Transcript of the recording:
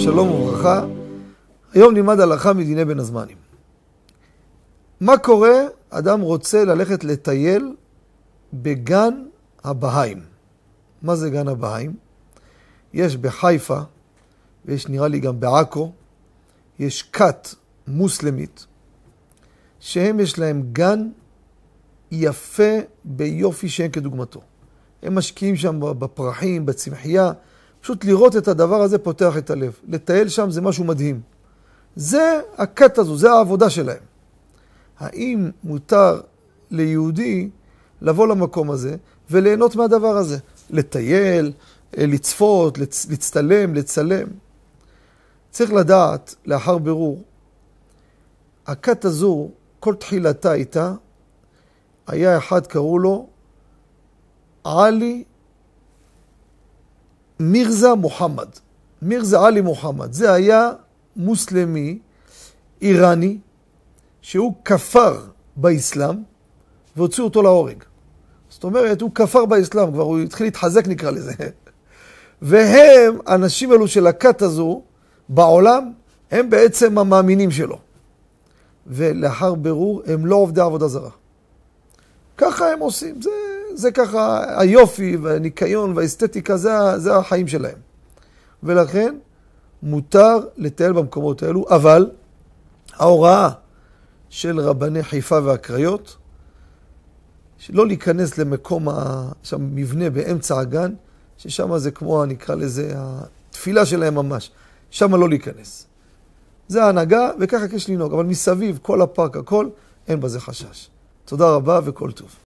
שלום וברכה. היום נלמד הלכה מדיני בין הזמנים. מה קורה? אדם רוצה ללכת לטייל בגן הבהאים. מה זה גן הבהאים? יש בחיפה, ויש נראה לי גם בעכו, יש כת מוסלמית, שהם יש להם גן יפה ביופי שאין כדוגמתו. הם משקיעים שם בפרחים, בצמחייה. פשוט לראות את הדבר הזה פותח את הלב. לטייל שם זה משהו מדהים. זה הכת הזו, זה העבודה שלהם. האם מותר ליהודי לבוא למקום הזה וליהנות מהדבר הזה? לטייל, לצפות, לצ... להצטלם, לצלם. צריך לדעת, לאחר בירור, הכת הזו, כל תחילתה איתה, היה אחד, קראו לו עלי מירזה מוחמד. מירזה עלי מוחמד. זה היה מוסלמי איראני שהוא כפר באסלאם והוציאו אותו להורג. זאת אומרת, הוא כפר באסלאם, כבר הוא התחיל להתחזק נקרא לזה. והם, האנשים האלו של הכת הזו, בעולם, הם בעצם המאמינים שלו. ולאחר בירור, הם לא עובדי עבודה זרה. ככה הם עושים, זה, זה ככה היופי והניקיון והאסתטיקה, זה, זה החיים שלהם. ולכן מותר לטייל במקומות האלו, אבל ההוראה של רבני חיפה והקריות, שלא להיכנס למקום, ה... שם מבנה באמצע הגן, ששם זה כמו, נקרא לזה, התפילה שלהם ממש. שם לא להיכנס. זה ההנהגה, וככה יש לנהוג. אבל מסביב, כל הפארק, הכל, אין בזה חשש. תודה רבה וכל טוב.